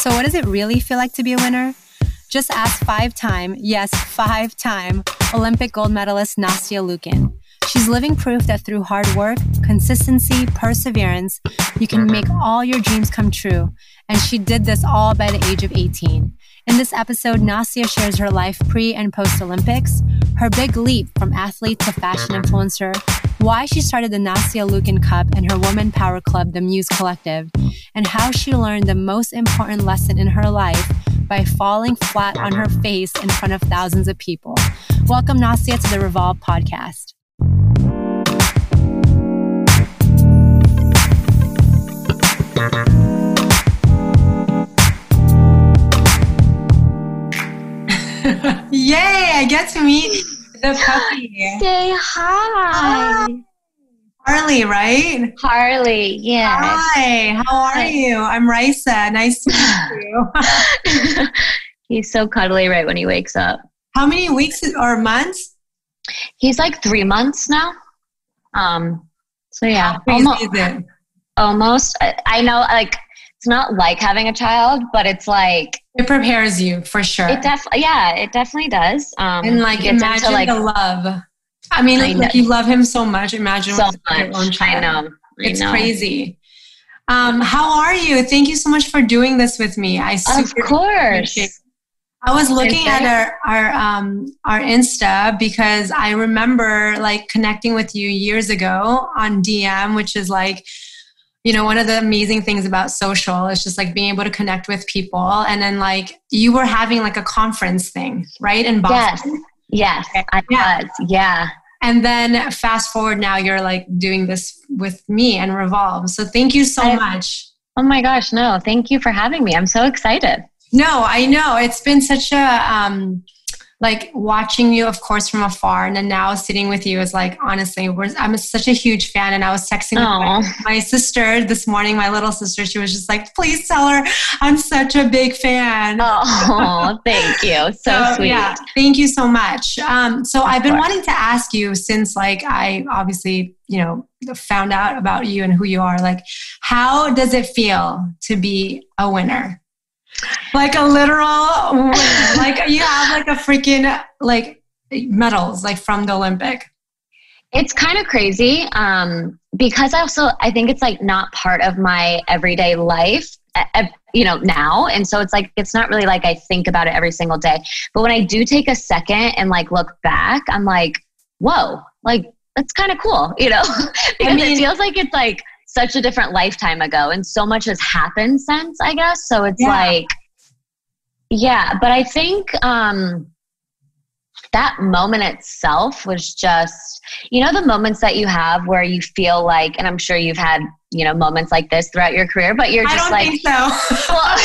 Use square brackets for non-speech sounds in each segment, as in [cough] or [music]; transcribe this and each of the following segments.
So, what does it really feel like to be a winner? Just ask five time, yes, five time Olympic gold medalist Nastia Liukin. She's living proof that through hard work, consistency, perseverance, you can mm-hmm. make all your dreams come true. And she did this all by the age of 18. In this episode, Nastia shares her life pre and post Olympics, her big leap from athlete to fashion mm-hmm. influencer, why she started the Nastia Liukin Cup and her woman power club, the Muse Collective, and how she learned the most important lesson in her life by falling flat on her face in front of thousands of people. Welcome, Nastia, to the Revolve podcast. [laughs] Yay, I get to meet the puppy. Say hi. Harley, right? Harley, yeah. Hi, how are you? I'm Risa. Nice to meet [laughs] you. [laughs] He's so cuddly right when he wakes up. How many weeks or months? He's like three months now. Um, so yeah, almost. Almost. I, I know, like it's not like having a child, but it's like it prepares you for sure. It definitely, yeah, it definitely does. Um, and like imagine into, like, the love. I mean, I like you love him so much. Imagine so much. Your own child. I know. I it's know. crazy. Um, how are you? Thank you so much for doing this with me. I of course. I was looking at our our um, our Insta because I remember like connecting with you years ago on DM, which is like you know one of the amazing things about social is just like being able to connect with people and then like you were having like a conference thing right in boston? Yes. Yes i yeah. was. Yeah. And then fast forward now you're like doing this with me and revolve. So thank you so I, much. Oh my gosh no thank you for having me. I'm so excited. No i know. It's been such a um like watching you, of course, from afar, and then now sitting with you is like honestly, I'm such a huge fan. And I was texting my, my, sister this morning, my little sister. She was just like, "Please tell her I'm such a big fan." Oh, [laughs] thank you, so, so, sweet. Yeah, thank you so much. Um, so of I've been course. wanting to ask you since, like, I obviously, you know, found out about you and who you are. Like, how does it feel to be a winner? Like a literal like you have like a freaking like medals like from the Olympic. It's kind of crazy um, because I also I think it's like not part of my everyday life, you know, now, and so it's like it's not really like I think about it every single day. But when I do take a second and like look back, I'm like, whoa, like that's kind of cool, you know, [laughs] because I mean, it feels like it's like such a different lifetime ago and so much has happened since i guess so it's yeah. like yeah but i think um that moment itself was just you know the moments that you have where you feel like and i'm sure you've had you know moments like this throughout your career but you're just like so. [laughs] well,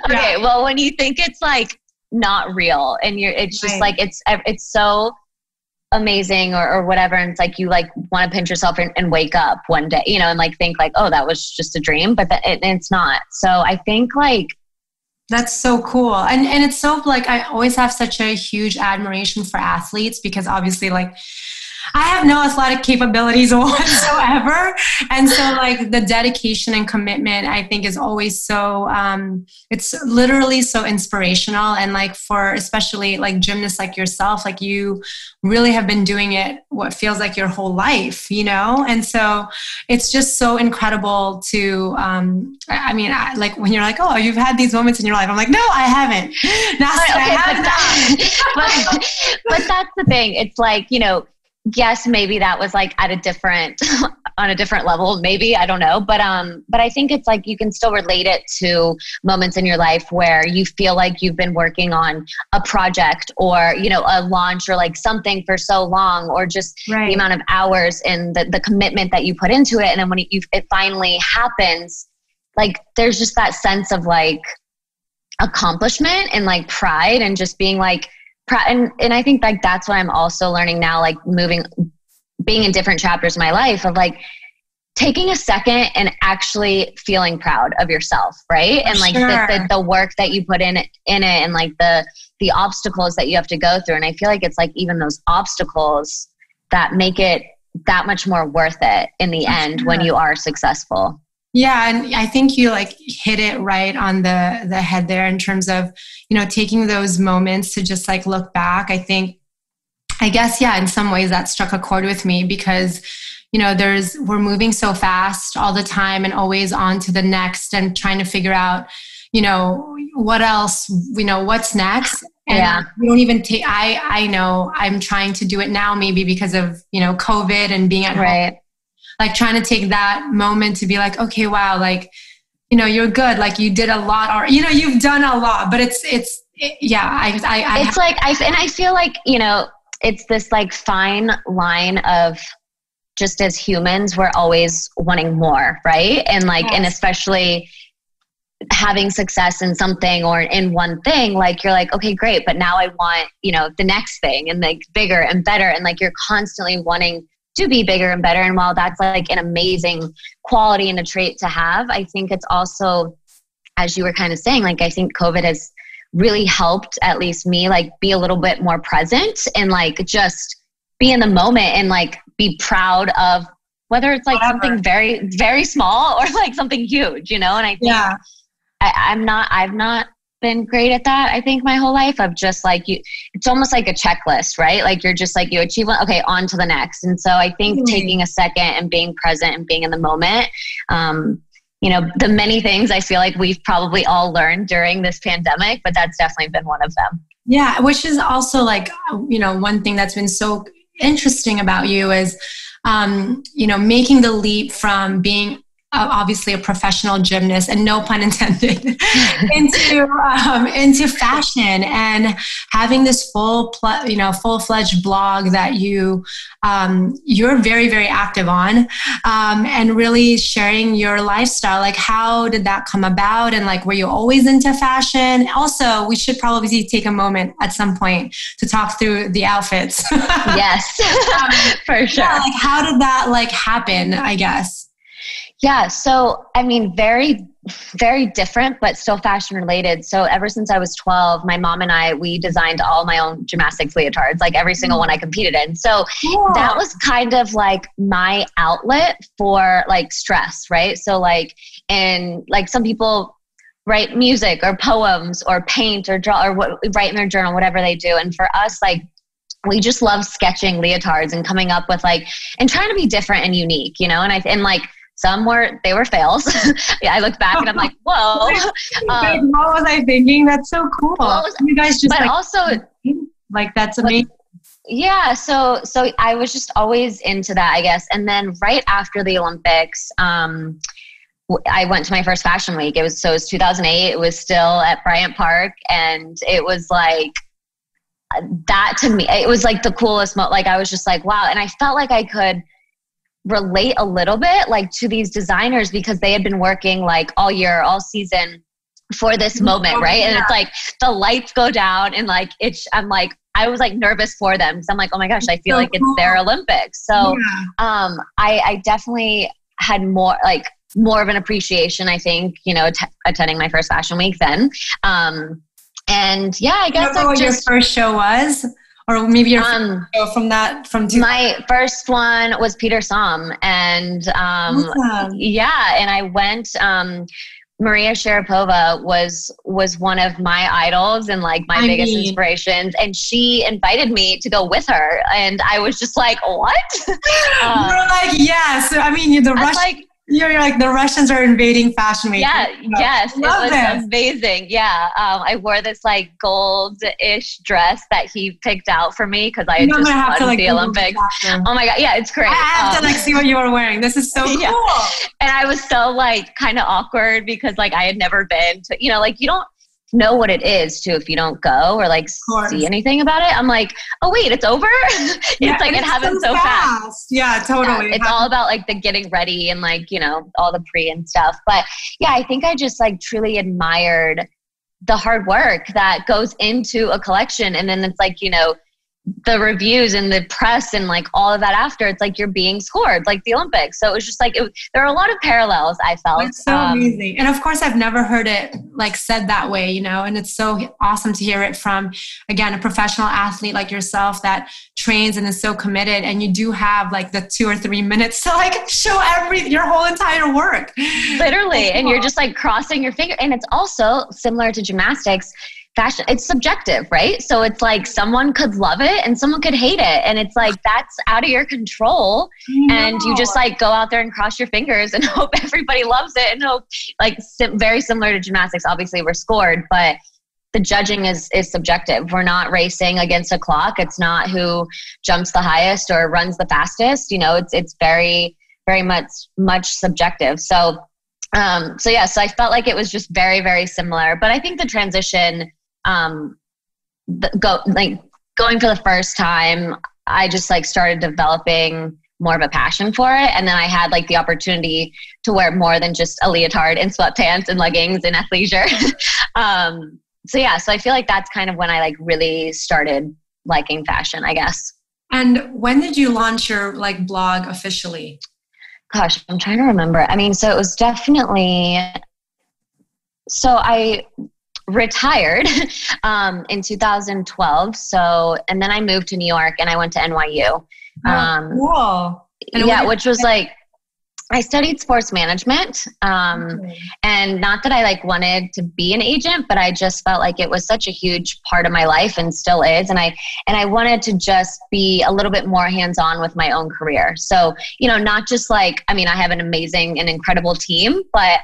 [laughs] okay well when you think it's like not real and you're it's just right. like it's it's so amazing or, or whatever and it's like you like want to pinch yourself and, and, wake up one day you know and like think like oh that was just a dream but that, it, it's not. So i think like that's so cool and and it's so like i always have such a huge admiration for athletes because obviously like I have no athletic capabilities [laughs] whatsoever. and so, like, the dedication and commitment, I think, is always so, um, it's literally so inspirational. And, like, for especially like gymnasts like yourself, like, you really have been doing it what feels like your whole life, you know? And so, it's just so incredible to, um, I mean, I, like, when you're like, oh, you've had these moments in your life, I'm like, no, I haven't. [laughs] Not, okay, I have but, that, [laughs] but, but that's the thing. It's like, you know, yes maybe that was like at a different [laughs] on a different level maybe i don't know but um but i think it's like you can still relate it to moments in your life where you feel like you've been working on a project or you know a launch or like something for so long or just right. the amount of hours and the, the commitment that you put into it and then when it, it finally happens like there's just that sense of like accomplishment and like pride and just being like and and I think like that's what I'm also learning now, like moving, being in different chapters of my life of like taking a second and actually feeling proud of yourself, right? And like sure. the, the, the work that you put in in it, and like the the obstacles that you have to go through. And I feel like it's like even those obstacles that make it that much more worth it in the For end sure. when you are successful. Yeah, and I think you like hit it right on the the head there in terms of, you know, taking those moments to just like look back. I think I guess yeah, in some ways that struck a chord with me because you know, there's we're moving so fast all the time and always on to the next and trying to figure out, you know, what else, you know, what's next. And yeah. we don't even take I I know I'm trying to do it now maybe because of, you know, COVID and being at right. home like trying to take that moment to be like okay wow like you know you're good like you did a lot or you know you've done a lot but it's it's it, yeah I, I, I it's like i and i feel like you know it's this like fine line of just as humans we're always wanting more right and like yes. and especially having success in something or in one thing like you're like okay great but now i want you know the next thing and like bigger and better and like you're constantly wanting to be bigger and better. And while that's like an amazing quality and a trait to have, I think it's also, as you were kind of saying, like I think COVID has really helped at least me like be a little bit more present and like just be in the moment and like be proud of whether it's like Whatever. something very very small or like something huge you know and i think yeah. I, i'm not i've not been great at that i think my whole life of just like you it's almost like a checklist right? Like you're just like you achieve one okay on to the next. And so i think mm-hmm. taking a second and being present and being in the moment um, you know the many things i feel like we've probably all learned during this pandemic but that's definitely been one of them. Yeah which is also like you know one thing that's been so interesting about you is um, you know making the leap from being obviously a professional gymnast and no pun intended [laughs] into um, into fashion. And having this full pl- you know full fledged blog that you um, you're very very active on um, and really sharing your lifestyle like how did that come about? And like were you always into fashion? Also we should probably take a moment at some point to talk through the outfits. [laughs] Yes. [laughs] Um, for sure. yeah, like how did that like happen i guess yeah. So, I mean, very, very different, but still fashion related. So, ever since I was 12, my mom and I, we designed all my own gymnastics leotards, like every single one I competed in. So, yeah. that was kind of like my outlet for like stress, right? So, like, and like some people write music or poems or paint or draw or what, write in their journal, whatever they do. And for us, like, we just love sketching leotards and coming up with like and trying to be different and unique you know and i and like some were they were fails. [laughs] yeah, I look back and I'm like, [laughs] whoa. [laughs] Um, what was I thinking? That's so cool. Was, you guys just but like, also like that's amazing. yeah, so so I was just always into that, I guess. And then right after the Olympics, um, I went to my first fashion week. It was so it was 2008. It was still at Bryant Park, and it was like that to me. It was like the coolest. Mo- like I was just like, wow. And I felt like I could relate a little bit like to these designers because they had been working like all year, all season for this mm-hmm. moment, oh, right? Yeah. And it's like the lights go down and like it's I'm like I was like nervous for them because I'm like, oh my gosh, I feel so like cool. it's their Olympics. So yeah. um I, I definitely had more like more of an appreciation, I think, you know, t- attending my first fashion week then. Um and yeah, I guess know what just, your first show was or maybe your um, from that from two- my first one was Peter Som, and um, awesome. yeah, and I went. Um, Maria Sharapova was was one of my idols and like my I biggest mean, inspirations, and she invited me to go with her, and I was just like, "What?" uh, [laughs] You're like, "Yes." I mean, you're the Russian. Like, you're like the Russians are invading fashion week. Yeah, yes, it was this. amazing. Yeah, um, I wore this like gold-ish dress that he picked out for me because I had just won to, like, the Olympics. Oh my god, yeah, it's great. I have um, to like see what you were wearing. This is so [laughs] cool. Yeah. And I was so like kind of awkward because like I had never been to, you know, like you don't know what it is too if you don't go or like see anything about it. I'm like, oh wait, it's over. [laughs] it's yeah, like it happens so, so fast. fast. Yeah, totally. Yeah, it's all about like the getting ready and like you know all the pre and stuff. But yeah, I think I just like truly admired the hard work that goes into a collection, and then it's like you know the reviews and the press and like all of that after it's like you're being scored like the olympics. So it was just like it, there are a lot of parallels i felt it's so um, amazing. And of course i've never heard it like said that way, you know, and it's so awesome to hear it from again a professional athlete like yourself that trains and is so committed and you do have like the 2 or 3 minutes to like show every your whole entire work. Literally, and you're just like crossing your finger and it's also similar to gymnastics fashion it's subjective right? So it's like someone could love it and someone could hate it. And it's like that's out of your control. And you just like go out there and cross your fingers and [laughs] hope everybody loves it and hope like very similar to gymnastics obviously we're scored but the judging is is subjective. We're not racing against a clock. It's not who jumps the highest or runs the fastest you know? It's it's very very much much subjective. So um so yeah so i felt like it was just very very similar. But i think the transition um, go like going for the first time, I just like started developing more of a passion for it. And then I had like the opportunity to wear more than just a leotard and sweatpants and leggings and athleisure. [laughs] um, so yeah, so I feel like that's kind of when I like really started liking fashion, I guess. And when did you launch your like blog officially? Gosh, I'm trying to remember. I mean, so it was definitely so I retired [laughs] um, in 2012. So, and then I moved to New York and I went to NYU. Oh, um, cool. And yeah, which was like, I studied sports management. Um, okay. And not that I like wanted to be an agent, but I just felt like it was such a huge part of my life and still is. And I, and I wanted to just be a little bit more hands on with my own career. So, you know, not just like, I mean, I have an amazing and incredible team, but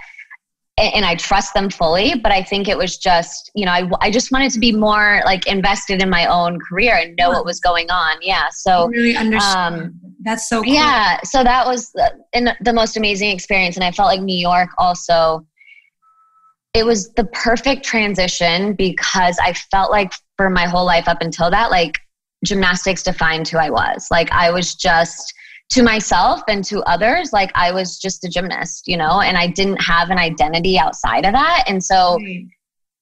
and I trust them fully. But I think it was just, you know, I, I just wanted to be more like invested in my own career and know what was going on. Yeah. So, I really understand. Um, That's so cool. Yeah. So that was the, in the most amazing experience. And I felt like New York also, it was the perfect transition because I felt like for my whole life up until that, like gymnastics defined who I was. Like I was just, to myself and to others like i was just a gymnast you know and i didn't have an identity outside of that. And so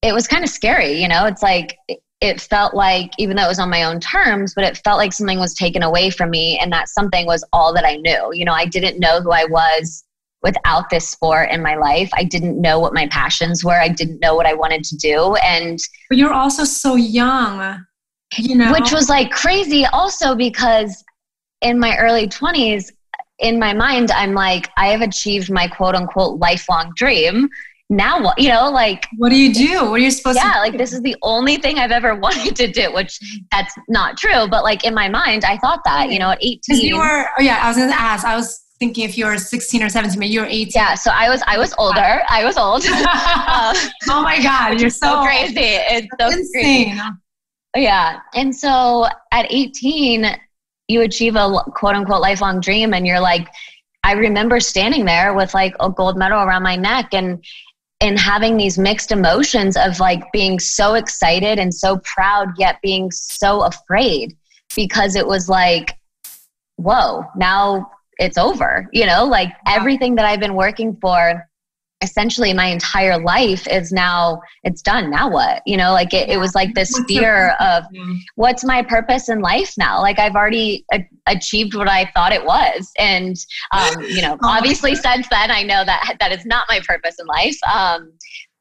it was kind of scary you know? It's like it felt like even though it was on my own terms but it felt like something was taken away from me and that something was all that i knew. You know i didn't know who i was without this sport in my life. I didn't know what my passions were. I didn't know what i wanted to do. And but you're also so young you know? Which was like crazy also because in my early 20s, in my mind, I'm like, I have achieved my quote unquote lifelong dream. Now what? You know, like, what do you do? What are you supposed yeah, to Yeah, like, this is the only thing I've ever [laughs] wanted to do, which that's not true. But, like, in my mind, I thought that, you know, at 18. You were, oh, yeah, I was going to ask, I was thinking if you were 16 or 17 but you were 18 yeah so i was i was older i was old [laughs] [laughs] um, oh my god you're so, so crazy it's so insane crazy. yeah and so at 18 you achieve a quote unquote lifelong dream and you're like i remember standing there with like a gold medal around my neck and and having these mixed emotions of like being so excited and so proud yet being so afraid because it was like whoa now it's over you know? Like everything that i've been working for essentially my entire life is now it's done. Now what? You know like it, it was like this fear of what's my purpose in life now? Like i've already a- achieved what i thought it was. And um, you know [laughs] oh. obviously since then i know that that is not my purpose in life. Um,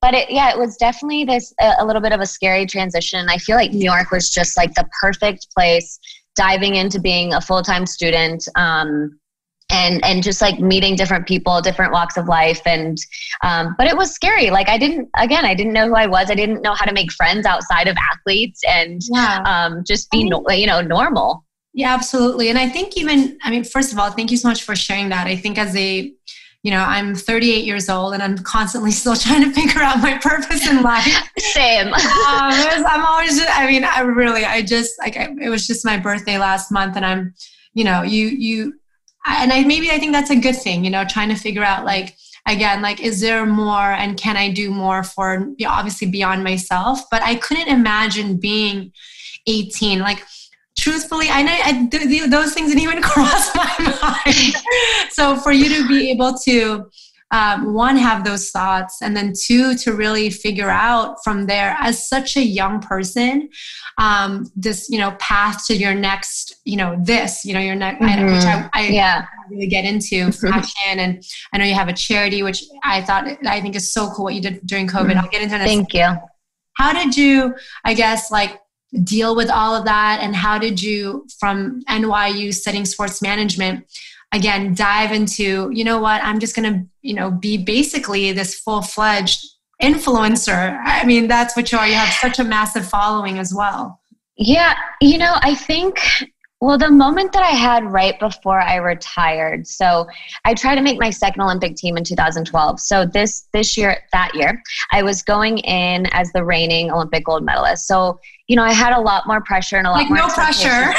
but it, yeah it was definitely this a, a little bit of a scary transition. I feel like new york was just like the perfect place diving into being a full-time student. Um, and and just like meeting different people different walks of life and um, but it was scary. Like i didn't again i didn't know who i was. I didn't know how to make friends outside of athletes and yeah. um, just be no, you know normal. Yeah absolutely. And i think even i mean first of all thank you so much for sharing that. I think as a you know i'm 38 years old and i'm constantly [laughs] still trying to figure out my purpose in life. [laughs] Same. Um, i'm always just, i mean i really i just like it was just my birthday last month and i'm you know you you and I maybe I think that's a good thing, you know, trying to figure out like again, like is there more and can I do more for obviously beyond myself? But I couldn't imagine being 18. Like truthfully, I know I, those things didn't even [laughs] cross my mind. so for you to be able to um, one have those thoughts and then two to really figure out from there as such a young person um, this you know path to your next you know this you know your next mm-hmm. which I, I yeah. really get into fashion and I know you have a charity which I thought I think is so cool what you did during COVID. Mm-hmm. I'll get into that Thank you. How did you I guess like deal with all of that and how did you from NYU studying sports management again dive into you know what i'm just going to you know be basically this full-fledged influencer i mean that's what you are you have such a massive following as well yeah you know i think well, the moment that I had right before I retired, so I tried to make my second Olympic team in 2012. So this this year, that year, I was going in as the reigning Olympic gold medalist. So you know, I had a lot more pressure and a lot like more no pressure. [laughs]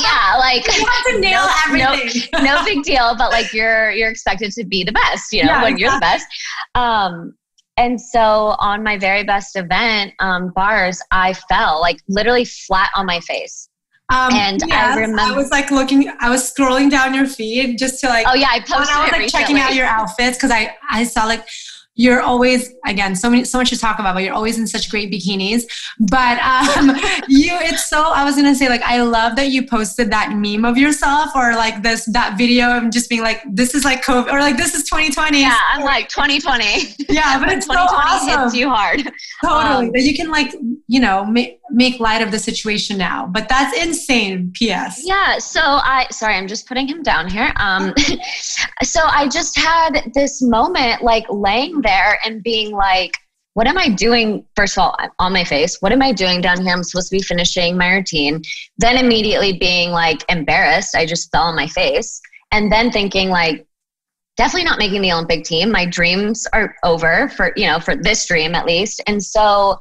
yeah, like have to nail no, everything. No, no, big deal, but like you're you're expected to be the best. You know, yeah, when exactly. you're the best. Um, and so on my very best event, um, bars, I fell like literally flat on my face. Um, and yes, I remember I was like looking, I was scrolling down your feed just to like. Oh yeah, I posted. I was like recently. checking out your outfits because I I saw like you're always again so many so much to talk about but you're always in such great bikinis. But um [laughs] you it's so i was gonna say like i love that you posted that meme of yourself or like this that video of just being like this is like covid or like this is 2020 yeah i'm like 2020 yeah but it's 2020 so awesome. hits you hard. Totally. Um, that you can like you know make make light of the situation now. But that's insane. Ps yeah so i sorry i'm just putting him down here. Um [laughs] so i just had this moment like laying there and being like, what am I doing? First of all, I'm on my face. What am I doing down here? I'm supposed to be finishing my routine. Then immediately being like embarrassed. I just fell on my face. And then thinking like, definitely not making the Olympic team. My dreams are over for, you know, for this dream at least. And so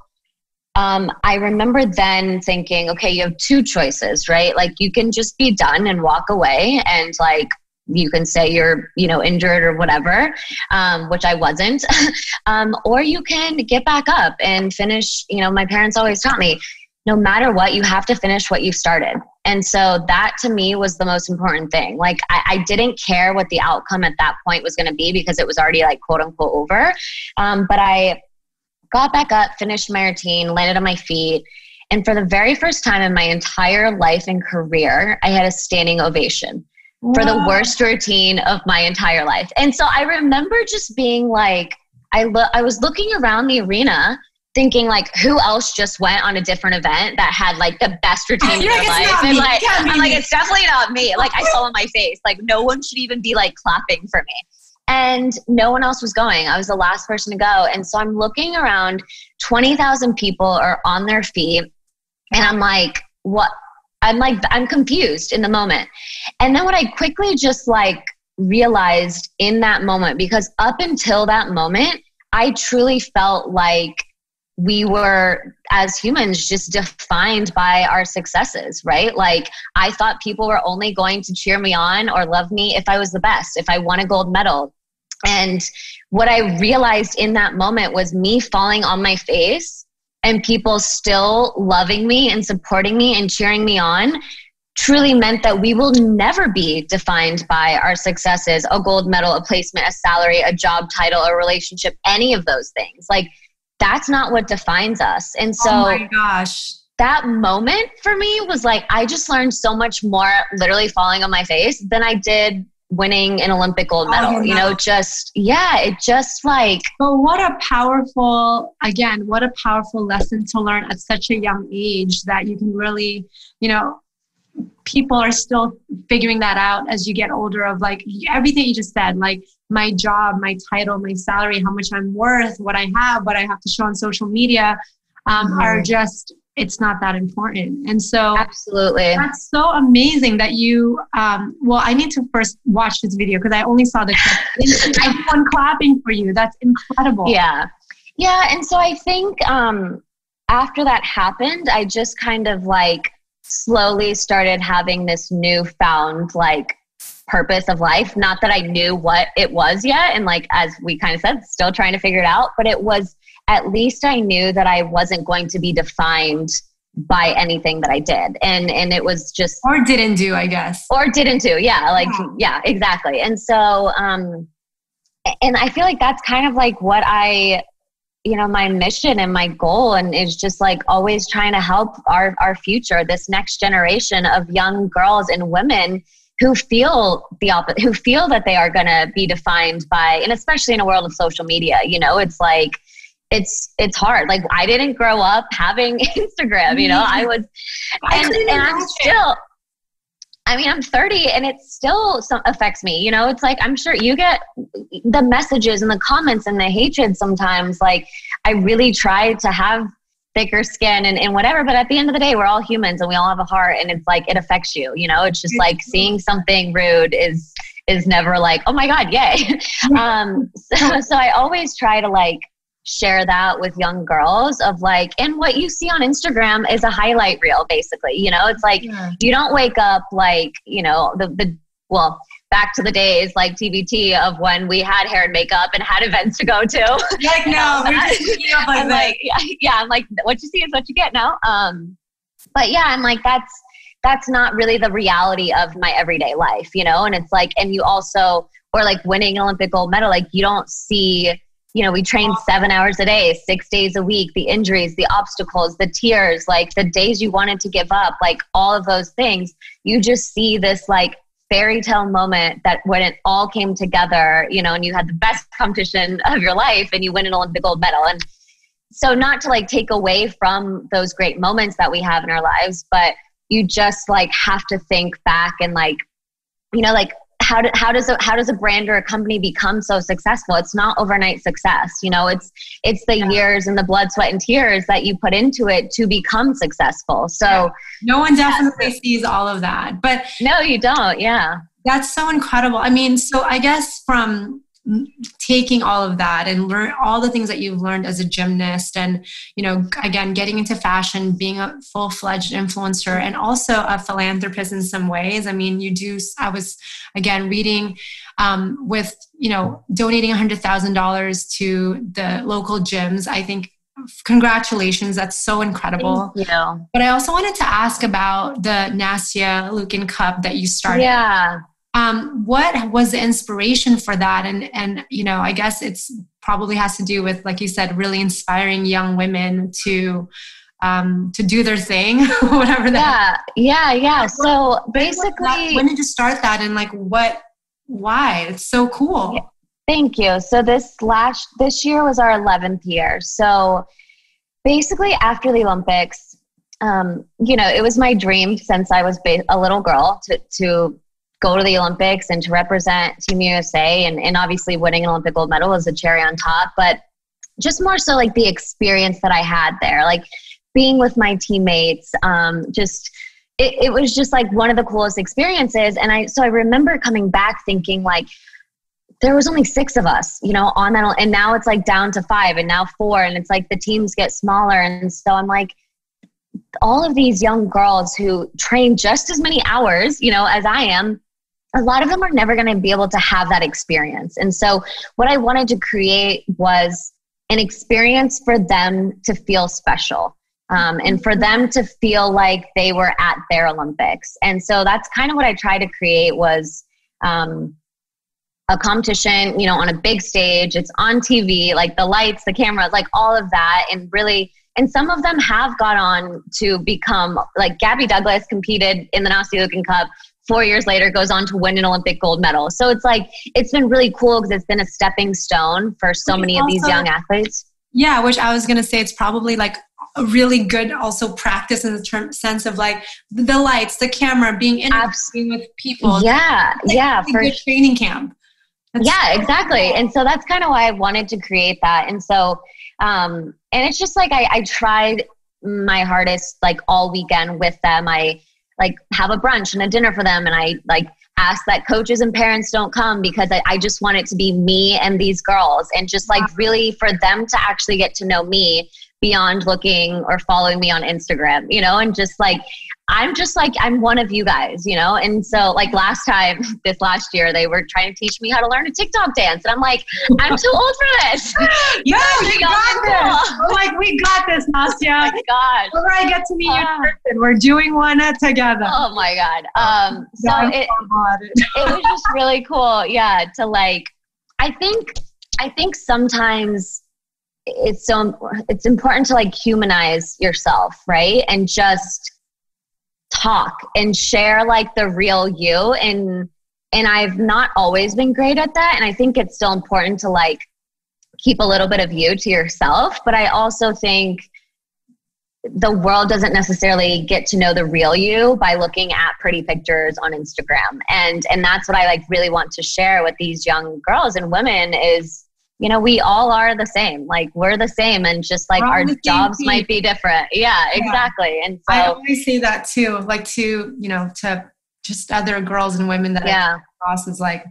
um, I remember then thinking, okay, you have two choices, right? Like you can just be done and walk away and like you can say you're you know injured or whatever um, which i wasn't [laughs] um, or you can get back up and finish you know my parents always taught me no matter what you have to finish what you started. And so that to me was the most important thing. Like i, I didn't care what the outcome at that point was going to be because it was already like quote unquote over. Um, but i got back up finished my routine landed on my feet and for the very first time in my entire life and career i had a standing ovation for the worst routine of my entire life. And so I remember just being like, I lo- I was looking around the arena thinking like who else just went on a different event that had like the best [laughs] routine in their life? and like I'm like it's definitely not me. [laughs] Like I saw on my face. Like no one should even be like clapping for me. And no one else was going. I was the last person to go. And so I'm looking around 20,000 people are on their feet. And I'm like what I'm like, I'm confused in the moment. And then what I quickly just like realized in that moment, because up until that moment, I truly felt like we were as humans just defined by our successes, right? Like I thought people were only going to cheer me on or love me if I was the best, if I won a gold medal. And what I realized in that moment was me falling on my face and people still loving me and supporting me and cheering me on truly meant that we will never be defined by our successes a gold medal, a placement, a salary, a job title, a relationship, any of those things. Like, that's not what defines us. And oh so, oh my gosh. That moment for me was like, I just learned so much more literally falling on my face than I did winning an Olympic gold medal. Oh, you know, just yeah, it just like. But what a powerful, again, what a powerful lesson to learn at such a young age that you can really, you know, people are still figuring that out as you get older. Of like everything you just said, like my job, my title, my salary, how much I'm worth, what I have, what I have to show on social media, um, mm-hmm. are just it's not that important. And so, absolutely, that's so amazing that you. Um, well, I need to first watch this video because I only saw the. Everyone [laughs] clapping for you. That's incredible. Yeah, yeah. And so I think um, after that happened, I just kind of like slowly started having this newfound like purpose of life. Not that I knew what it was yet, and like as we kind of said, still trying to figure it out. But it was at least I knew that I wasn't going to be defined by anything that I did. And and it was just or didn't do, I guess. Or didn't do. Yeah, like yeah, yeah exactly. And so um and I feel like that's kind of like what I you know my mission and my goal and is just like always trying to help our our future this next generation of young girls and women who feel the opposite who feel that they are going to be defined by and especially in a world of social media you know it's like it's it's hard like i didn't grow up having [laughs] instagram you know i was and, and i'm still I mean, I'm 30 and it still affects me. You know, it's like I'm sure you get the messages and the comments and the hatred sometimes. Like, I really try to have thicker skin and, and whatever, but at the end of the day, we're all humans and we all have a heart and it's like it affects you. You know, it's just like seeing something rude is is never like, oh my God, yay. [laughs] um, so, [laughs] so I always try to like share that with young girls of like and what you see on instagram is a highlight reel basically you know it's like yeah. you don't wake up like you know the the well back to the days like TBT of when we had hair and makeup and had events to go to. [laughs] Like no, [laughs] just like, like yeah, [laughs] yeah, I'm like what you see is what you get now. Um, but yeah, I'm like that's that's not really the reality of my everyday life, you know. And it's like, and you also or like winning an Olympic gold medal, like you don't see you know, we train seven hours a day, six days a week, the injuries, the obstacles, the tears, like the days you wanted to give up, like all of those things. You just see this like fairy tale moment that when it all came together, you know, and you had the best [laughs] competition of your life and you win an Olympic gold medal. And so, not to like take away from those great moments that we have in our lives, but you just like have to think back and like, you know, like how, do, how does a, how does a brand or a company become so successful? It's not overnight success you know it's it's the yeah. years and the blood sweat and tears that you put into it to become successful. So yeah. no one definitely sees all of that but no you don't yeah. That's so incredible. I mean so i guess from taking all of that and learn all the things that you've learned as a gymnast and you know again getting into fashion being a full-fledged influencer and also a philanthropist in some ways. I mean you do i was again reading um, with you know donating $100000 to the local gyms. I think congratulations that's so incredible. Thank you. but i also wanted to ask about the Nastia Liukin cup that you started. Yeah um, what was the inspiration for that? And and you know i guess it's probably has to do with like you said really inspiring young women to um, to do their thing [laughs] whatever that yeah yeah yeah. So basically when did you start that and like what why? It's so cool. Thank you. So this last this year was our 11th year. So basically after the olympics um, you know it was my dream since i was a little girl to to go to the Olympics and to represent Team USA and, and obviously winning an Olympic gold medal was a cherry on top. But just more so like the experience that I had there, like being with my teammates, um, just it, it was just like one of the coolest experiences. And I so I remember coming back thinking like there was only six of us, you know, on that and now it's like down to five and now four and it's like the teams get smaller. And so I'm like, all of these young girls who train just as many hours, you know, as I am, a lot of them are never going to be able to have that experience. And so, what I wanted to create was an experience for them to feel special um, and for them to feel like they were at their Olympics. And so, that's kind of what I tried to create was um, a competition, you know, on a big stage. It's on TV, like the lights, the cameras, like all of that, and really. And some of them have got on to become like Gabby Douglas competed in the Nastia Liukin Cup four years later goes on to win an Olympic gold medal. So it's like it's been really cool because it's been a stepping stone for so many also, of these young athletes. Yeah, which I was gonna say it's probably like a really good also practice in the term, sense of like the lights, the camera, being interacting with people. Yeah, like yeah, for good training camp. That's yeah, exactly. And so that's kind of why I wanted to create that. And so, um, and it's just like I, I tried my hardest like all weekend with them. I like have a brunch and a dinner for them. And i like ask that coaches and parents don't come because I, I just want it to be me and these girls. And just like really for them to actually get to know me beyond looking or following me on Instagram, you know, and just like I'm just like I'm one of you guys, you know. And so like last time, [laughs] this last year, they were trying to teach me how to learn a TikTok dance, and I'm like, I'm too old for this. [laughs] [laughs] you no, you got this. We're like, we got this, Nastia. oh my God. Whenever I get to meet uh, you in ah. person, we're doing one together. Oh my God. Um, so it, it was just really cool, yeah, to like I think I think sometimes it's so it's important to like humanize yourself, right? And just talk and share like the real you. And and I've not always been great at that. And I think it's still important to like keep a little bit of you to yourself, but I also think the world doesn't necessarily get to know the real you by looking at pretty pictures on Instagram. And and that's what I like really want to share with these young girls and women is you know, we all are the same. Like we're the same and just like our jobs team. might be different. Yeah, yeah, exactly. And so I always say that too, like to, you know, to just other girls and women that yeah. Cross is like,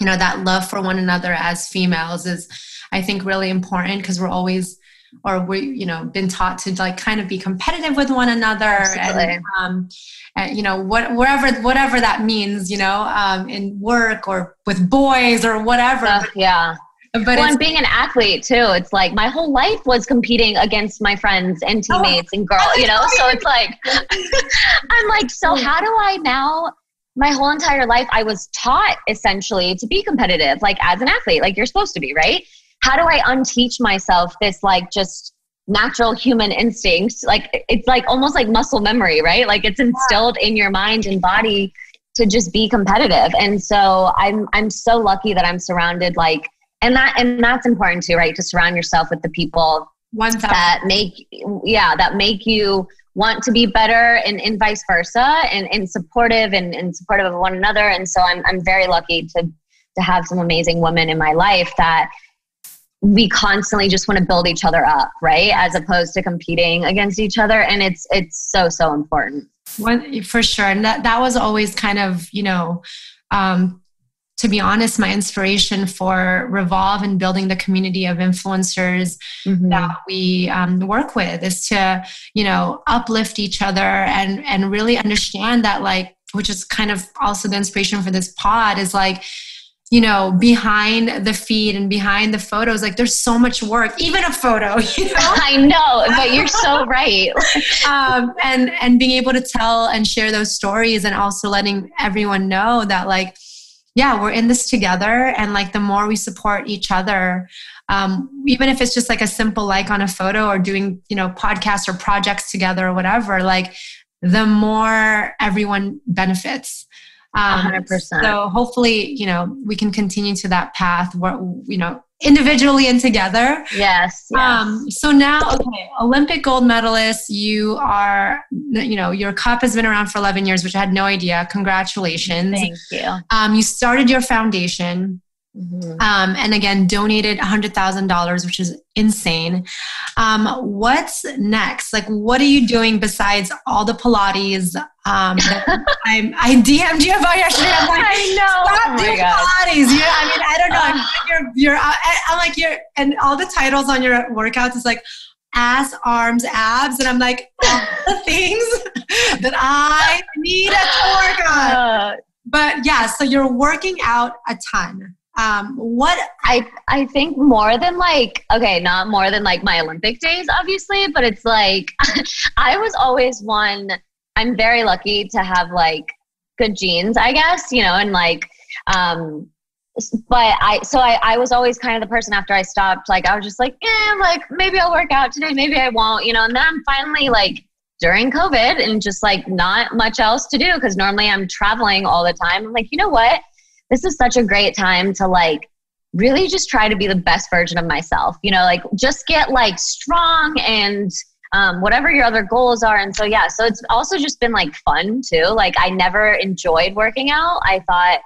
you know, that love for one another as females is I think really important because we're always or we you know been taught to like kind of be competitive with one another Absolutely. and um and, you know what wherever whatever that means you know um in work or with boys or whatever uh, yeah but well, and being an athlete too, it's like my whole life was competing against my friends and oh, teammates oh, and girls, you know. So it's like [laughs] I'm like, so how do I now? My whole entire life, I was taught essentially to be competitive, like as an athlete, like you're supposed to be, right? how do I unteach myself this like just natural human instincts? Like it's like almost like muscle memory, right? Like it's instilled in your mind and body to just be competitive. And so I'm I'm so lucky that I'm surrounded like and that and that's important too, right? To surround yourself with the people that make yeah, that make you want to be better and, and vice versa and, and supportive and, and supportive of one another. And so I'm I'm very lucky to to have some amazing women in my life that we constantly just want to build each other up right? As opposed to competing against each other. And it's it's so so important. One, for sure. And that, that was always kind of you know um, to be honest my inspiration for revolve and building the community of influencers mm-hmm. that we um, work with is to you know uplift each other and and really understand that like which is kind of also the inspiration for this pod is like you know behind the feed and behind the photos like there's so much work even a photo [laughs] you know i know but you're so right [laughs] um, and and being able to tell and share those stories and also letting everyone know that like yeah we're in this together and like the more we support each other um, even if it's just like a simple like on a photo or doing you know podcasts or projects together or whatever like the more everyone benefits um, 100%. So hopefully, you know, we can continue to that path where, you know, individually and together. Yes, yes. Um, so now, okay, Olympic gold medalist, you are, you know, your cup has been around for 11 years, which I had no idea. Congratulations. Thank you. Um, you started your foundation. Mm-hmm. Um, and again, donated $100,000, which is insane. Um, what's next? Like, what are you doing besides all the Pilates? Um, I'm, [laughs] I DM'd you about yesterday. I'm like, I know. Stop oh doing Pilates. You I mean, I don't know. I'm like, you're, you're, I'm like, you're, and all the titles on your workouts is like, ass, arms, abs, and I'm like, all the [laughs] things that I need to work on. Uh, but yeah, so you're working out a ton um, what I I think more than like okay, not more than like my Olympic days, obviously, but it's like [laughs] I was always one. I'm very lucky to have like good genes, I guess, you know, and like um but I so I, I was always kind of the person after I stopped, like I was just like, yeah, like maybe I'll work out today, maybe I won't, you know, and then I'm finally like during COVID and just like not much else to do because normally I'm traveling all the time. I'm like, you know what? this is such a great time to like really just try to be the best version of myself. You know, like just get like strong and um, whatever your other goals are. And so, yeah, so it's also just been like fun too. Like, I never enjoyed working out. I thought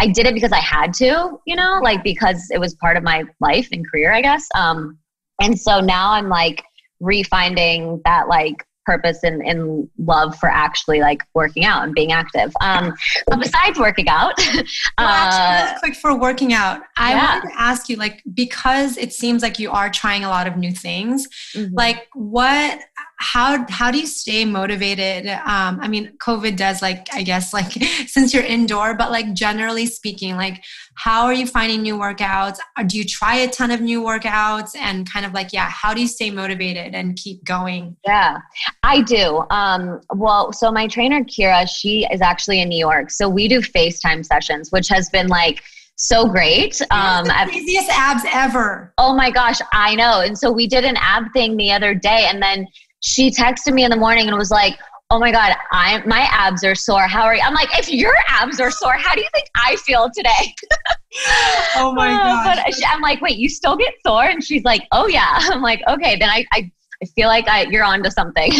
I did it because I had to, you know, like because it was part of my life and career, I guess. Um, and so now I'm like refinding that like purpose and, and love for actually like working out and being active. Um, but besides working out, [laughs] well, actually, really quick for working out, I yeah. wanted to ask you, like, because it seems like you are trying a lot of new things, mm-hmm. like, what how how do you stay motivated um i mean covid does like i guess like [laughs] since you're indoor but like generally speaking like how are you finding new workouts do you try a ton of new workouts and kind of like yeah how do you stay motivated and keep going yeah i do um well so my trainer kira she is actually in new york so we do facetime sessions which has been like so great. Um, the craziest abs ever. Oh my gosh, I know. And so we did an ab thing the other day, and then she texted me in the morning and was like, "Oh my god, I my abs are sore. How are you?" I'm like, "If your abs are sore, how do you think I feel today?" [laughs] oh my god! [laughs] but I'm like, "Wait, you still get sore?" And she's like, "Oh yeah." [laughs] I'm like, "Okay, then I." I I feel like I, you're onto something.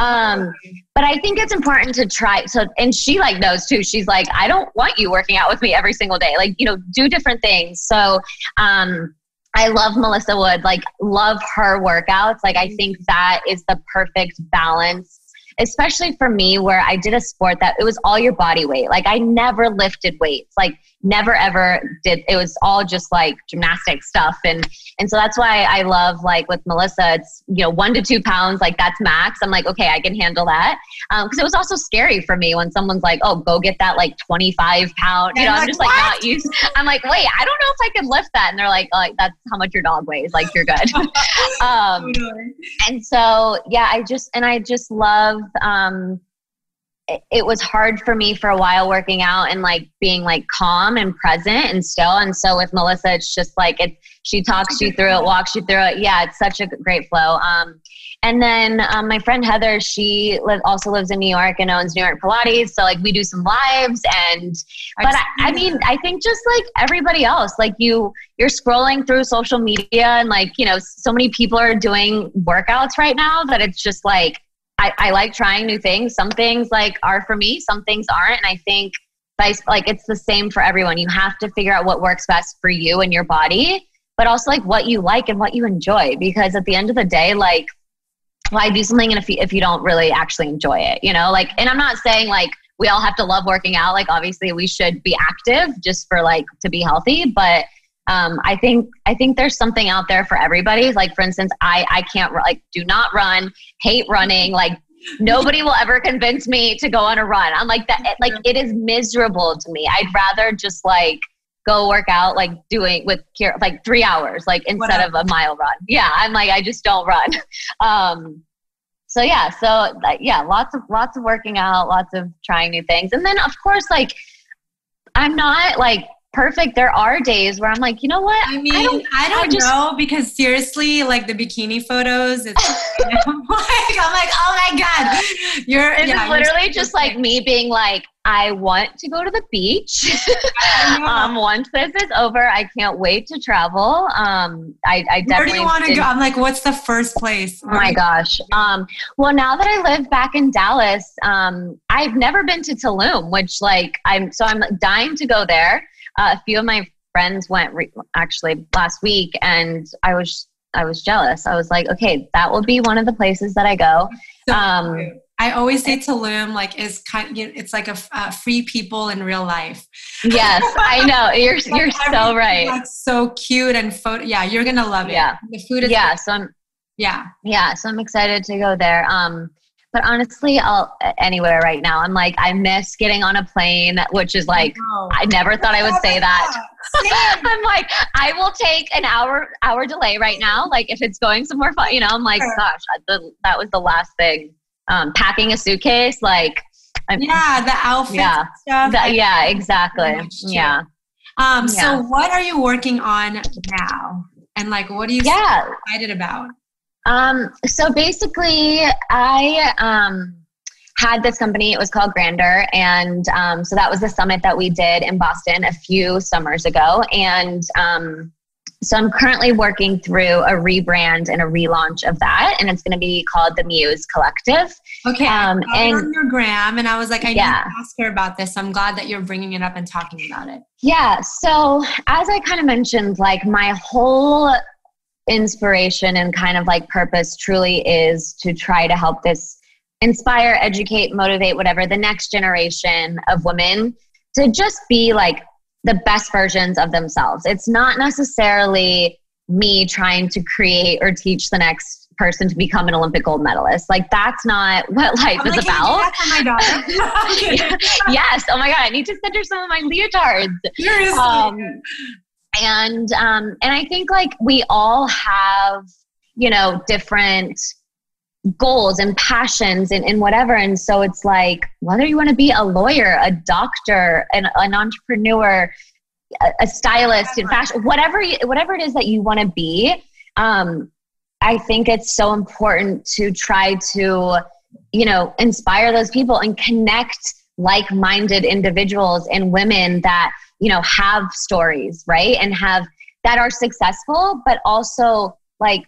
um, but I think it's important to try. So, and she like knows too. She's like, I don't want you working out with me every single day. Like, you know, do different things. So, um, I love Melissa Wood, like, love her workouts. Like, I think that is the perfect balance especially for me where I did a sport that it was all your body weight. Like I never lifted weights. Like never ever did it was all just like gymnastic stuff. And and so that's why i love like with melissa it's you know one to two pounds like that's max. I'm like okay i can handle that. Because um, it was also scary for me when someone's like oh go get that like 25 pound you know i'm like, just like what? not used i'm like wait i don't know if i could lift that. And they're like oh, that's how much your dog weighs like you're good. [laughs] Um, and so yeah i just and i just love um it was hard for me for a while working out and like being like calm and present and still. And so with Melissa, it's just like it. She talks you through it, walks you through it. Yeah, it's such a great flow. Um, and then um, my friend Heather, she live, also lives in New York and owns New York Pilates. So like we do some lives and, but I, I mean, I think just like everybody else, like you, you're scrolling through social media and like you know, so many people are doing workouts right now that it's just like I, I like trying new things. Some things like are for me, some things aren't. And I think like it's the same for everyone. You have to figure out what works best for you and your body, but also like what you like and what you enjoy. Because at the end of the day, like why do something if you, if you don't really actually enjoy it, you know? Like, and I'm not saying like we all have to love working out. Like obviously we should be active just for like to be healthy, but um, I think I think there's something out there for everybody. Like for instance, I I can't like do not run, hate running. Like nobody will ever convince me to go on a run. I'm like that. Like it is miserable to me. I'd rather just like go work out like doing with like three hours like instead Whatever. of a mile run. Yeah, I'm like I just don't run. [laughs] Um, so yeah, so yeah, lots of lots of working out, lots of trying new things, and then of course like I'm not like perfect. There are days where I'm like, you know what? I mean, I don't, I don't I just, know because seriously, like the bikini photos, it's [laughs] I'm, like, I'm like, oh my god, you're. It's yeah, literally just like me being like, I want to go to the beach. [laughs] um, once this is over, I can't wait to travel. Um, I, I definitely. Where do you want to go? I'm like, what's the first place? Oh my gosh. Um, well, now that I live back in Dallas, um, I've never been to Tulum, which like I'm so I'm dying to go there uh, a few of my friends went re- actually last week, and I was I was jealous. I was like, okay, that will be one of the places that I go. So um, I always say Tulum like is kind. You know, it's like a uh, free people in real life. Yes, I know. [laughs] You're you're so right. That's so cute and photo. Yeah, you're gonna love it. Yeah, the food is. Yeah, so I'm. Yeah, yeah. So I'm excited to go there. Um, but honestly, I'll anywhere right now. I'm like, I miss getting on a plane, which is like, I, I never thought I would say that. [laughs] I'm like, I will take an hour hour delay right now. Like if it's going somewhere fun, you know, I'm like, gosh, the, that was the last thing. Um, packing a suitcase, like, I'm, yeah, the outfit yeah, stuff. The, yeah, exactly. Yeah. Um, yeah. so what are you working on now? And like, what are you yeah. excited about? Um, so basically, I um, had this company. It was called Grander, and um, so that was the summit that we did in Boston a few summers ago. And um, so I'm currently working through a rebrand and a relaunch of that, and it's going to be called the Muse Collective. Okay, um, and on your gram, and I was like, I yeah. need to ask her about this. I'm glad that you're bringing it up and talking about it. Yeah. So as I kind of mentioned, like my whole inspiration and kind of like purpose truly is to try to help this inspire, educate, motivate, whatever, the next generation of women to just be like the best versions of themselves. It's not necessarily me trying to create or teach the next person to become an Olympic gold medalist. Like that's not what [laughs] life I'm is like, about. my daughter. [laughs] [laughs] yes. Oh my god, I need to send her some of my leotards. Seriously. Um, and um, and I think like we all have you know different goals and passions and, and whatever and so it's like whether you want to be a lawyer a doctor an, an entrepreneur a, a stylist in fashion, whatever you, whatever it is that you want to be. Um, I think it's so important to try to, you know, inspire those people and connect like-minded individuals and women that you know have stories right? And have that are successful but also like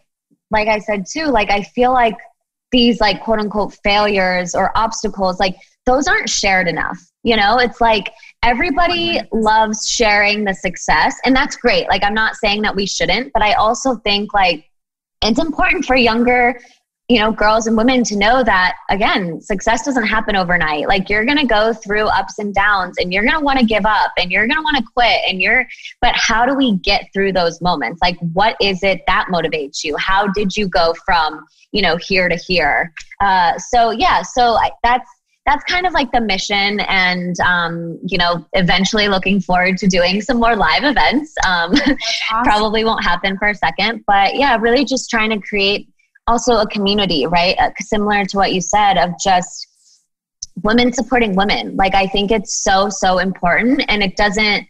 like i said too like i feel like these like quote unquote failures or obstacles like those aren't shared enough you know? It's like everybody loves sharing the success and that's great. Like i'm not saying that we shouldn't but i also think like it's important for younger you know girls and women to know that again success doesn't happen overnight. Like you're going to go through ups and downs and you're going to want to give up and you're going to want to quit and you're but how do we get through those moments? Like what is it that motivates you? How did you go from you know here to here? Uh, so yeah so I, that's that's kind of like the mission and um, you know eventually looking forward to doing some more live events. Um, [laughs] awesome. probably won't happen for a second but yeah really just trying to create also a community, right? Uh, similar to what you said of just women supporting women. Like, I think it's so, so important. And it doesn't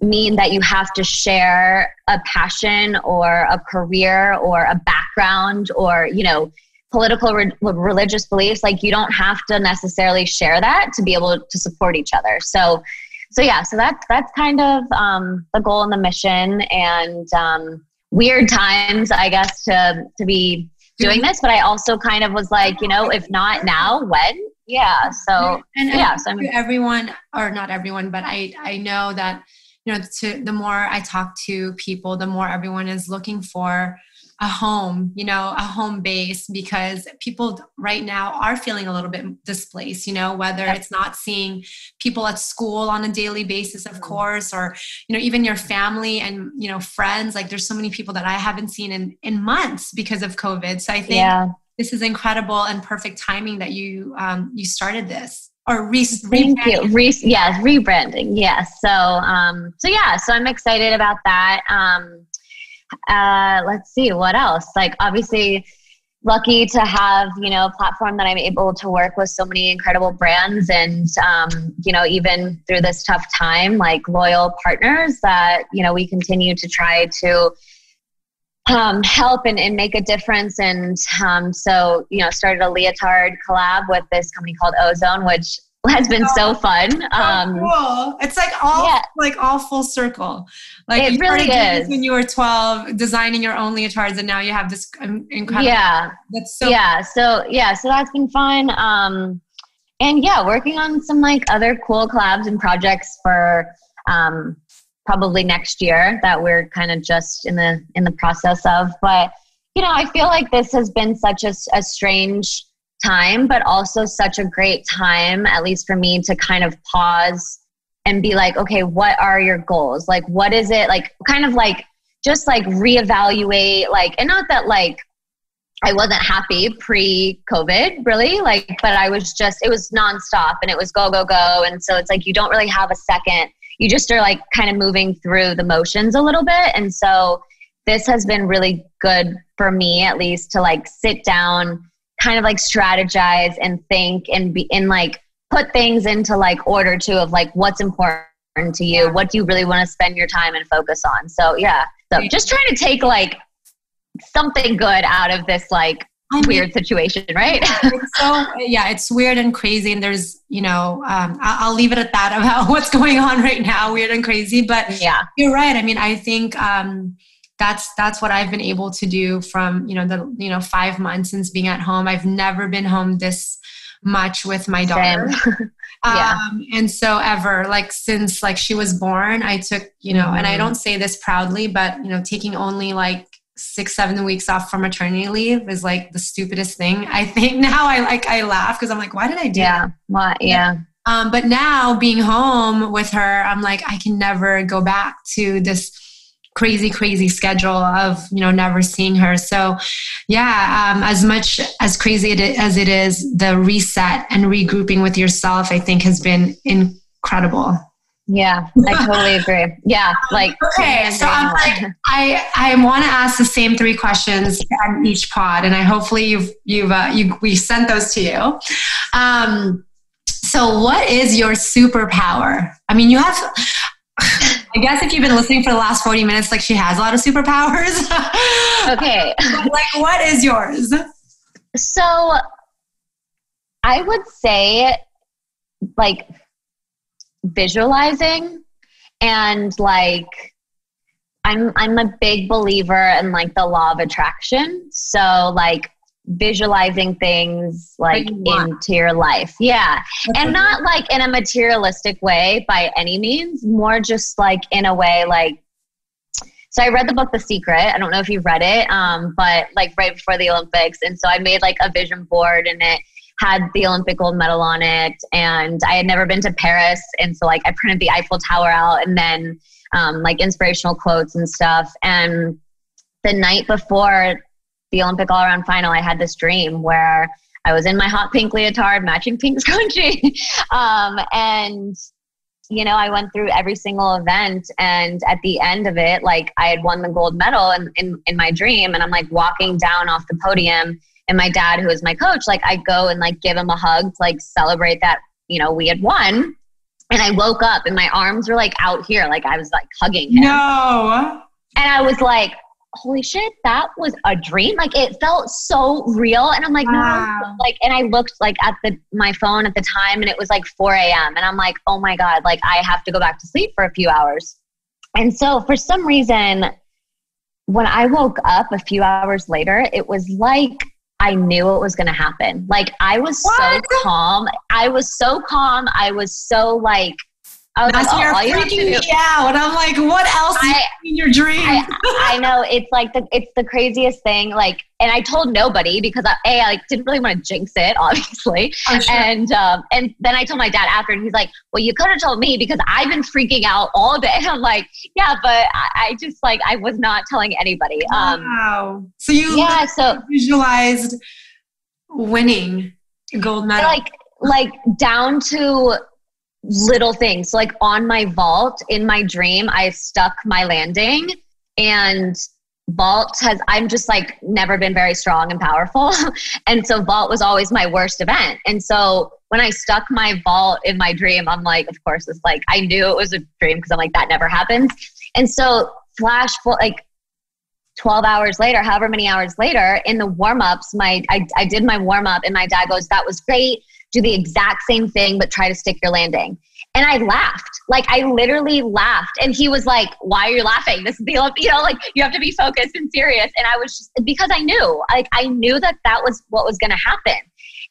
mean that you have to share a passion or a career or a background or, you know, political re- religious beliefs like you don't have to necessarily share that to be able to support each other so so yeah so that's that's kind of um, the goal and the mission and um, weird times, I guess, to to be doing this. But I also kind of was like, you know, if not now, when? Yeah. So and yeah. So I'm, everyone, or not everyone, but I I know that you know, to the more I talk to people, the more everyone is looking for a home, you know, a home base because people right now are feeling a little bit displaced, you know, whether it's not seeing people at school on a daily basis, of mm-hmm. course, or, you know, even your family and, you know, friends. Like there's so many people that I haven't seen in, in months because of COVID. So I think yeah. this is incredible and perfect timing that you, um, you started this or re- Thank you. Re- yeah, rebranding. Yes. So, um, so yeah, so I'm excited about that. Um, uh, let's see what else. Like obviously, lucky to have you know a platform that I'm able to work with so many incredible brands and um, you know even through this tough time, like loyal partners that you know we continue to try to um, help and, and make a difference. And um, so, you know, started a leotard collab with this company called Ozone, which has been so fun. Um, cool. It's like all yeah. like all full circle. Like it really is. When you were twelve, designing your own leotards, and now you have this incredible. Yeah, that's so. Yeah, so yeah, so that's been fun. Um, and yeah, working on some like other cool collabs and projects for um, probably next year that we're kind of just in the in the process of. But you know, I feel like this has been such a, a strange time, but also such a great time, at least for me, to kind of pause and be like, okay, what are your goals? Like, what is it? Like, kind of like, just like reevaluate, like, and not that like I wasn't happy pre COVID, really, like, but I was just, it was nonstop and it was go, go, go. And so it's like you don't really have a second. You just are like kind of moving through the motions a little bit. And so this has been really good for me, at least, to like sit down kind of like strategize and think and be and like put things into like order too of like what's important to you what do you really want to spend your time and focus on so yeah so just trying to take like something good out of this like I mean, weird situation, right? it's so yeah, it's weird and crazy, and there's you know, um, I'll, I'll, leave it at that about [laughs] what's going on right now, weird and crazy. But yeah, you're right. I mean, I think um, that's that's what I've been able to do from you know the you know five months since being at home. I've never been home this much with my daughter. [laughs] yeah. Um, and so ever like since like she was born, I took you know, mm-hmm. and I mm-hmm. don't say this proudly, but you know, taking only like six seven weeks off from maternity leave is like the stupidest thing. [laughs] I think now I like I laugh because I'm like, why did I do? Yeah, that? what? Yeah. Um, but now being home with her, I'm like, I can never go back to this crazy crazy schedule of you know never seeing her. So yeah um, as much as crazy as it is the reset and regrouping with yourself i think has been incredible. Yeah i totally [laughs] agree. Yeah like okay so i'm like i i want to ask the same three questions on each pod and i hopefully you've you've uh, you we sent those to you. Um so what is your superpower? I mean you have I guess if you've been listening for the last 40 minutes, like she has a lot of superpowers. [laughs] okay. like, what is yours? So I would say, like, visualizing and like I'm I'm a big believer in like the law of attraction. So like visualizing things like into your life. Yeah. Okay. And not like in a materialistic way by any means, more just like in a way like so I read the book The Secret. I don't know if you've read it, um, but like right before the Olympics. And so I made like a vision board and it had the Olympic gold medal on it. And I had never been to Paris. And so like I printed the Eiffel Tower out and then um, like inspirational quotes and stuff. And the night before the Olympic all around final, I had this dream where I was in my hot pink leotard, matching pink [laughs] scrunchie. um, and, you know, I went through every single event. And at the end of it, like I had won the gold medal in, in, in my dream. And I'm like walking down off the podium. And my dad, who is my coach, like I go and like give him a hug to like celebrate that, you know, we had won. And I woke up and my arms were like out here, like I was like hugging him. No. And I was like, holy shit, that was a dream. Like it felt so real. And I'm like, wow. no, like, and I looked like at the, my phone at the time and it was like 4 a.m. And I'm like, oh my God, like I have to go back to sleep for a few hours. And so for some reason, when I woke up a few hours later, it was like I knew it was going to happen. Like I was what? so calm. I was so calm. I was so like, I was That's like, oh, you're freaking me out. And I'm like, what else I, in your dream? I, I, know it's like the it's the craziest thing. Like, and I told nobody because I, a I like didn't really want to jinx it, [laughs] obviously. Sure. And um, and then I told my dad after, and he's like, "Well, you could have told me because I've been freaking out all day." [laughs] I'm like, "Yeah, but I, I just like I was not telling anybody." Um, wow. So you yeah, so visualized winning gold medal, like like down to little things. Like on my vault in my dream, I stuck my landing and vault has i'm just like never been very strong and powerful. [laughs] And so vault was always my worst event. And so when i stuck my vault in my dream i'm like of course it's like i knew it was a dream because i'm like that never happens. And so flash like 12 hours later however many hours later in the warm-ups my I, I did my warm-up and my dad goes that was great do the exact same thing, but try to stick your landing. And I laughed. Like I literally laughed. And he was like, Why are you laughing? This is the, [laughs] you know, like you have to be focused and serious. And I was just, because I knew, like I knew that that was what was going to happen.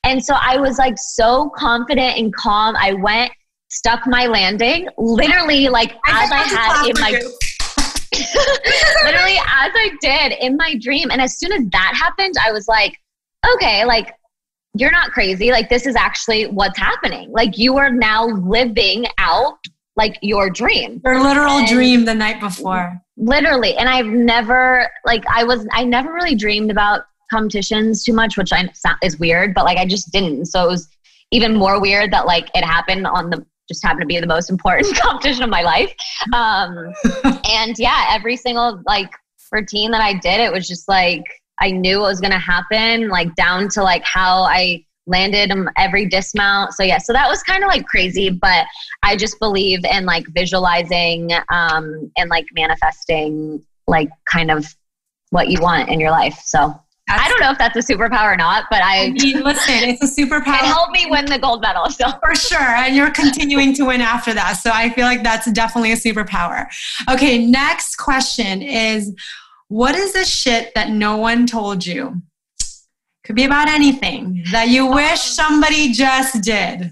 And so I was like so confident and calm. I went, stuck my landing, literally like I as I had in my. [laughs] literally as I did in my dream. And as soon as that happened, I was like, okay, like you're not crazy. Like, this is actually what's happening. Like, you are now living out like your dream. Your literal and dream the night before. Literally. And I've never, like, I was, I never really dreamed about competitions too much, which I is weird, but like, I just didn't. So it was even more weird that like it happened on the, just happened to be the most important [laughs] competition of my life. Um, [laughs] and yeah, every single like routine that I did, it was just like, I knew what was going to happen, like down to like how I landed every dismount. So yeah, so that was kind of like crazy, but I just believe in like visualizing um, and like manifesting like kind of what you want in your life. So that's, I don't know if that's a superpower or not, but I, I mean, listen, it's a superpower. It helped me win the gold medal. So for sure, and you're continuing to win after that. So I feel like that's definitely a superpower. Okay, next question is what is the shit that no one told you? Could be about anything that you wish somebody just did.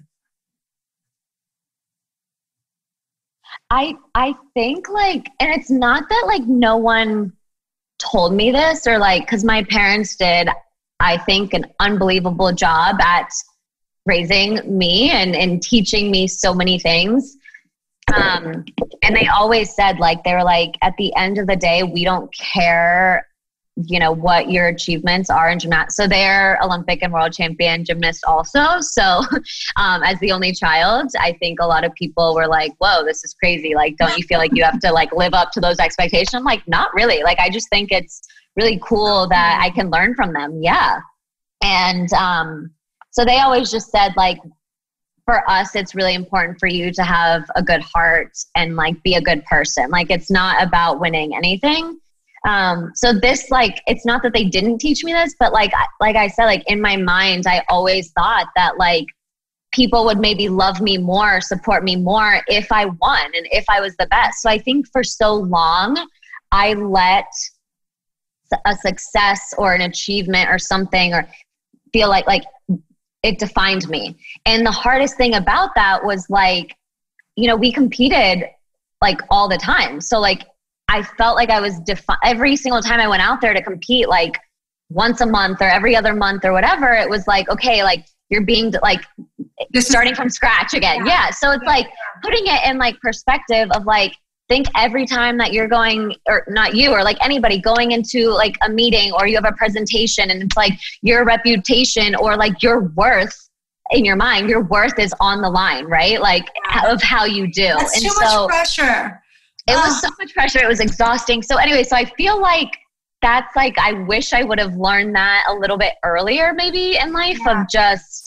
I I think like and it's not that like no one told me this or like cuz my parents did I think an unbelievable job at raising me and and teaching me so many things. Um, and they always said, like, they were like, at the end of the day, we don't care, you know, what your achievements are in gymnastics. So they're Olympic and world champion gymnast also. So [laughs] um, as the only child, I think a lot of people were like, whoa, this is crazy. Like, don't you feel like you have to like live up to those expectations? I'm like, not really. Like, I just think it's really cool that I can learn from them. Yeah. And um, so they always just said, like, for us, it's really important for you to have a good heart and like be a good person. Like it's not about winning anything. Um, so this like it's not that they didn't teach me this, but like like I said, like in my mind, I always thought that like people would maybe love me more, support me more if I won and if I was the best. So I think for so long, I let a success or an achievement or something or feel like like it defined me. And the hardest thing about that was like, you know, we competed like all the time. So like I felt like I was defi- every single time I went out there to compete, like once a month or every other month or whatever, it was like, okay, like you're being like starting from scratch again. Yeah. yeah. So it's like putting it in like perspective of like, think every time that you're going or not you or like anybody going into like a meeting or you have a presentation and it's like your reputation or like your worth in your mind your worth is on the line right? Like of how you do. That's and too so much pressure. It was so much pressure. It was exhausting. So anyway so i feel like that's like i wish i would have learned that a little bit earlier maybe in life yeah. of just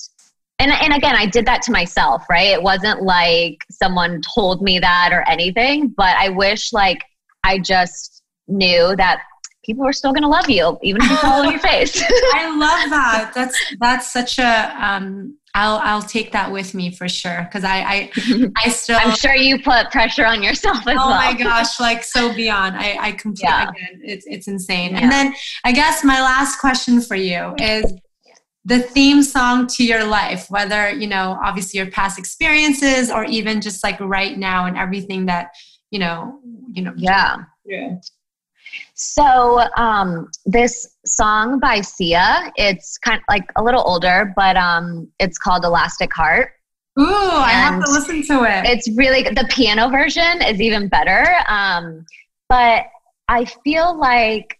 and and again i did that to myself right it wasn't like someone told me that or anything but i wish like i just knew that people are still going to love you even if you fall on your [laughs] face i love that that's that's such a um I'll I'll take that with me for sure because I I [laughs] I still I'm sure you put pressure on yourself as oh well. Oh my gosh, like so beyond. I I completely yeah. again, it's it's insane. Yeah. And then I guess my last question for you is the theme song to your life whether you know obviously your past experiences or even just like right now and everything that you know you know yeah yeah so um this song by sia it's kind of like a little older but um it's called elastic heart Ooh, I have to listen to it. It's really the piano version is even better. Um, but I feel like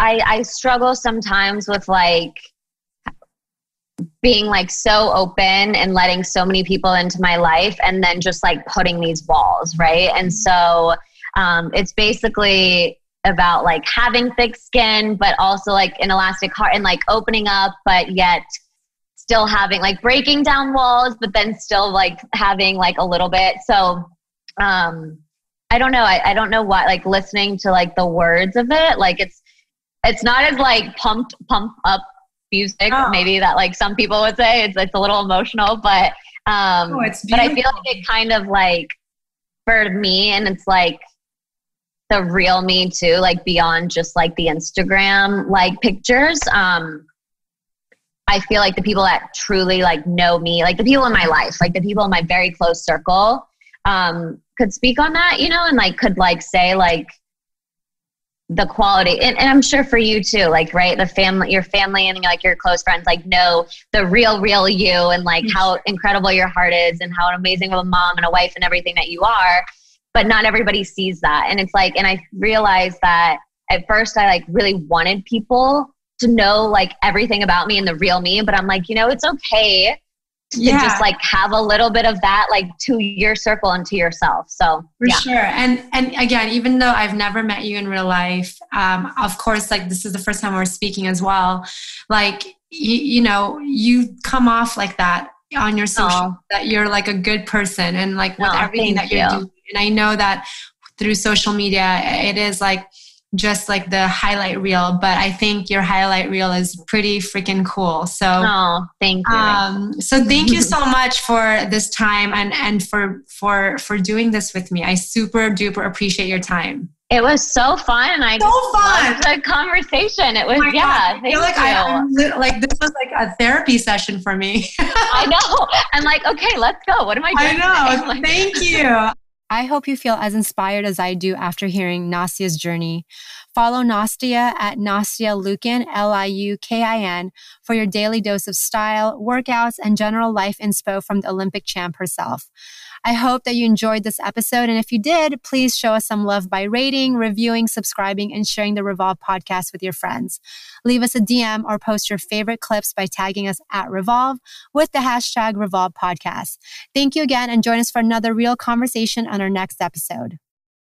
I I struggle sometimes with like being like so open and letting so many people into my life and then just like putting these walls right? And so um, it's basically about like having thick skin but also like an elastic heart and like opening up but yet still having like breaking down walls but then still like having like a little bit. So um i don't know. I, I don't know what like listening to like the words of it like it's it's not as like pumped pump up music oh. maybe that like some people would say it's, it's a little emotional but um oh, but i feel like it kind of like for me and it's like the real me too like beyond just like the instagram like pictures um i feel like the people that truly like know me like the people in my life like the people in my very close circle um could speak on that you know and like could like say like the quality. And, and, i'm sure for you too like right the family your family and like your close friends like know the real real you and like mm-hmm. how incredible your heart is and how amazing of a mom and a wife and everything that you are. But not everybody sees that. And it's like and i realized that at first i like really wanted people to know like everything about me and the real me but i'm like you know it's okay to yeah. just like have a little bit of that like to your circle and to yourself so for yeah. sure and and again even though i've never met you in real life um of course like this is the first time we're speaking as well like you, you know you come off like that on your social oh. that you're like a good person and like with everything that you're you. doing and i know that through social media it is like just like the highlight reel, but I think your highlight reel is pretty freaking cool. So, oh, thank you. Um, so thank you so much for this time and and for for for doing this with me. I super duper appreciate your time. It was so fun, and I so fun. the conversation. It was oh yeah. God. I feel like I like this was like a therapy session for me. [laughs] I know. I'm like, okay, let's go. What am I doing? I know. [laughs] Like, Thank you. I hope you feel as inspired as I do after hearing Nastia's journey. Follow Nastia at Nastia Liukin, L I U K I N, for your daily dose of style, workouts, and general life inspo from the Olympic champ herself. I hope that you enjoyed this episode. And if you did, please show us some love by rating, reviewing, subscribing, and sharing the Revolve podcast with your friends. Leave us a DM or post your favorite clips by tagging us at Revolve with the hashtag Revolve Podcast. Thank you again and join us for another real conversation on our next episode.